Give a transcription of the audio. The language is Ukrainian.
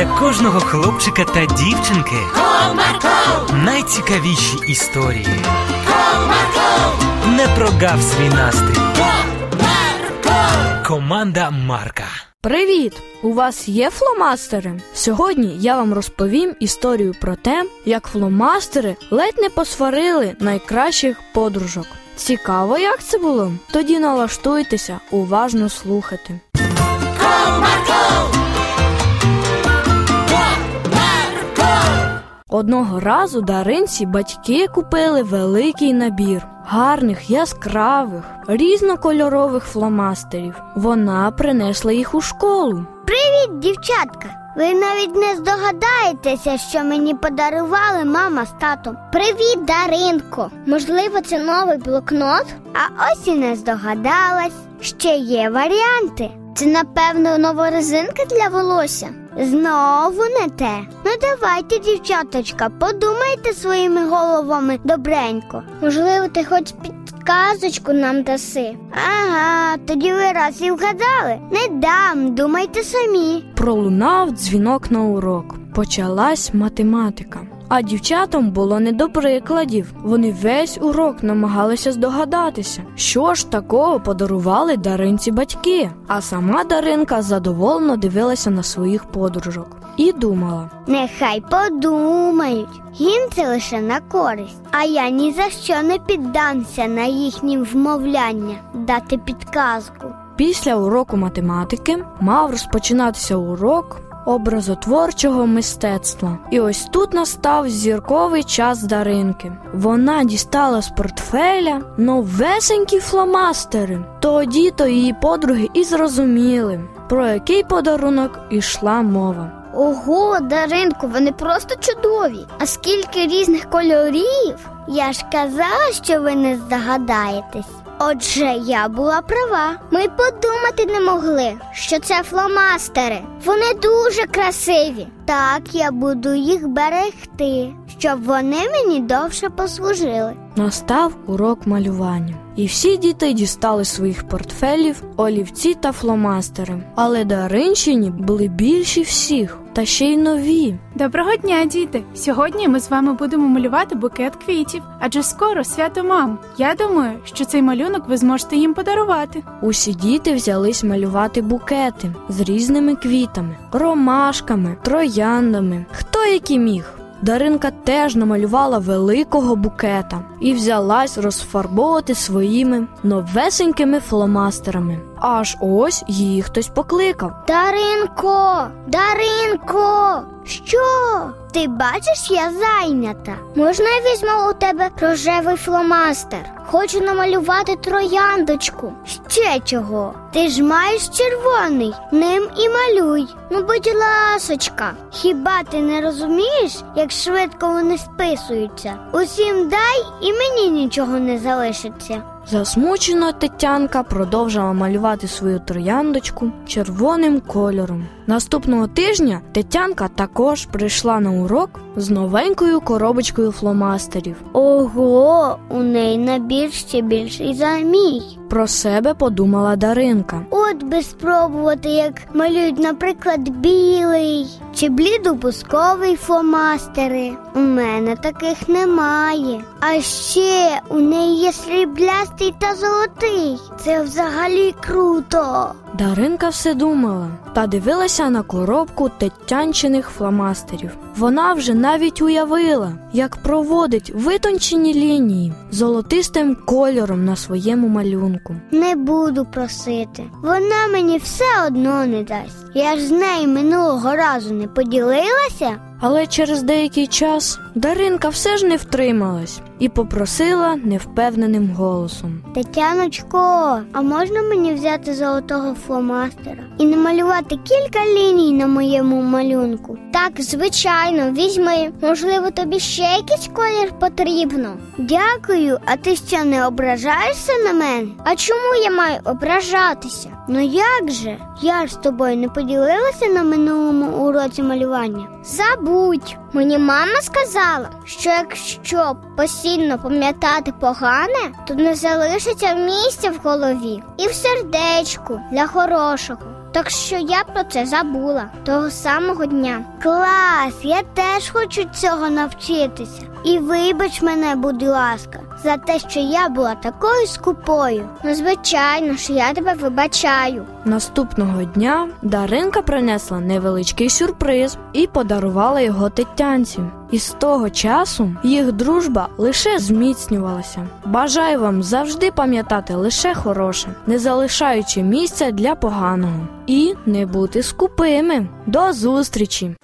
для кожного хлопчика та дівчинки Comarco, найцікавіші історії. Comarco, Не прогав свій настрій. Comarco. Команда Марка. Привіт! У вас є фломастери? Сьогодні я вам розповім історію про те, як фломастери ледь не посварили найкращих подружок. Цікаво, як це було? Тоді налаштуйтеся уважно слухати. Одного разу даринці батьки купили великий набір гарних, яскравих, різнокольорових фломастерів. Вона принесла їх у школу. Привіт, дівчатка! Ви навіть не здогадаєтеся, що мені подарували мама з татом. Привіт, Даринко! Можливо, це новий блокнот? А ось і не здогадалась. Ще є варіанти. Це, напевно, нова резинка для волосся. Знову не те. Ну давайте, дівчаточка, подумайте своїми головами добренько. Можливо, ти хоч підказочку нам даси. Ага, тоді ви раз і вгадали. Не дам, думайте самі. Пролунав дзвінок на урок. Почалась математика. А дівчатам було не до прикладів. Вони весь урок намагалися здогадатися, що ж такого подарували даринці батьки. А сама Даринка задоволено дивилася на своїх подружок і думала: Нехай подумають, їм це лише на користь. А я ні за що не піддамся на їхні вмовляння дати підказку. після уроку математики мав розпочинатися урок. Образотворчого мистецтва, і ось тут настав зірковий час Даринки. Вона дістала з портфеля новесенькі фломастери. Тоді то її подруги і зрозуміли, про який подарунок ішла мова. Ого, Даринко, вони просто чудові. А скільки різних кольорів? Я ж казала, що ви не здогадаєтесь. Отже, я була права. Ми подумати не могли, що це фломастери. Вони дуже красиві. Так, я буду їх берегти, щоб вони мені довше послужили. Настав урок малювання, і всі діти дістали своїх портфелів, олівці та фломастери. Але даринщині були більші всіх, та ще й нові. Доброго дня, діти! Сьогодні ми з вами будемо малювати букет квітів, адже скоро свято мам. Я думаю, що цей малюнок ви зможете їм подарувати. Усі діти взялись малювати букети з різними квітами, ромашками, трояндами. Хто які міг? Даринка теж намалювала великого букета і взялась розфарбовувати своїми новесенькими фломастерами. Аж ось її хтось покликав. Даринко, Даринко, що? Ти бачиш, я зайнята. Можна я візьму у тебе рожевий фломастер? Хочу намалювати трояндочку. Ще чого? Ти ж маєш червоний, ним і малюй. Ну, будь ласочка, хіба ти не розумієш, як швидко вони списуються? Усім дай і мені нічого не залишиться. Засмучена Тетянка продовжила малювати свою трояндочку червоним кольором. Наступного тижня Тетянка також прийшла на урок з новенькою коробочкою фломастерів. Ого, у неї набір ще більший за мій. Про себе подумала Даринка. От би спробувати, як малюють, наприклад, білий чи блідопусковий фломастери. У мене таких немає. А ще у неї є сріблястий та золотий. Це взагалі круто. Даринка все думала та дивилася на коробку тетянчиних фломастерів. Вона вже навіть уявила, як проводить витончені лінії золотистим кольором на своєму малюнку. Не буду просити. Вона мені все одно не дасть. Я ж з нею минулого разу не поділилася. Але через деякий час Даринка все ж не втрималась і попросила невпевненим голосом. Тетяночко, а можна мені взяти золотого фломастера і намалювати кілька ліній на моєму малюнку? Так, звичайно, візьми. Можливо, тобі ще якийсь колір потрібно. Дякую, а ти що не ображаєшся на мене? А чому я маю ображатися? Ну як же? Я ж з тобою не поділилася на минулому уроці малювання. Забудь, мені мама сказала, що якщо постійно пам'ятати погане, то не залишиться місця в голові і в сердечку для хорошого. Так що я про це забула того самого дня. Клас, я теж хочу цього навчитися. І вибач мене, будь ласка, за те, що я була такою скупою. Ну, звичайно ж, я тебе вибачаю. Наступного дня Даринка принесла невеличкий сюрприз і подарувала його Тетянці. І з того часу їх дружба лише зміцнювалася. Бажаю вам завжди пам'ятати лише хороше, не залишаючи місця для поганого, і не бути скупими. До зустрічі!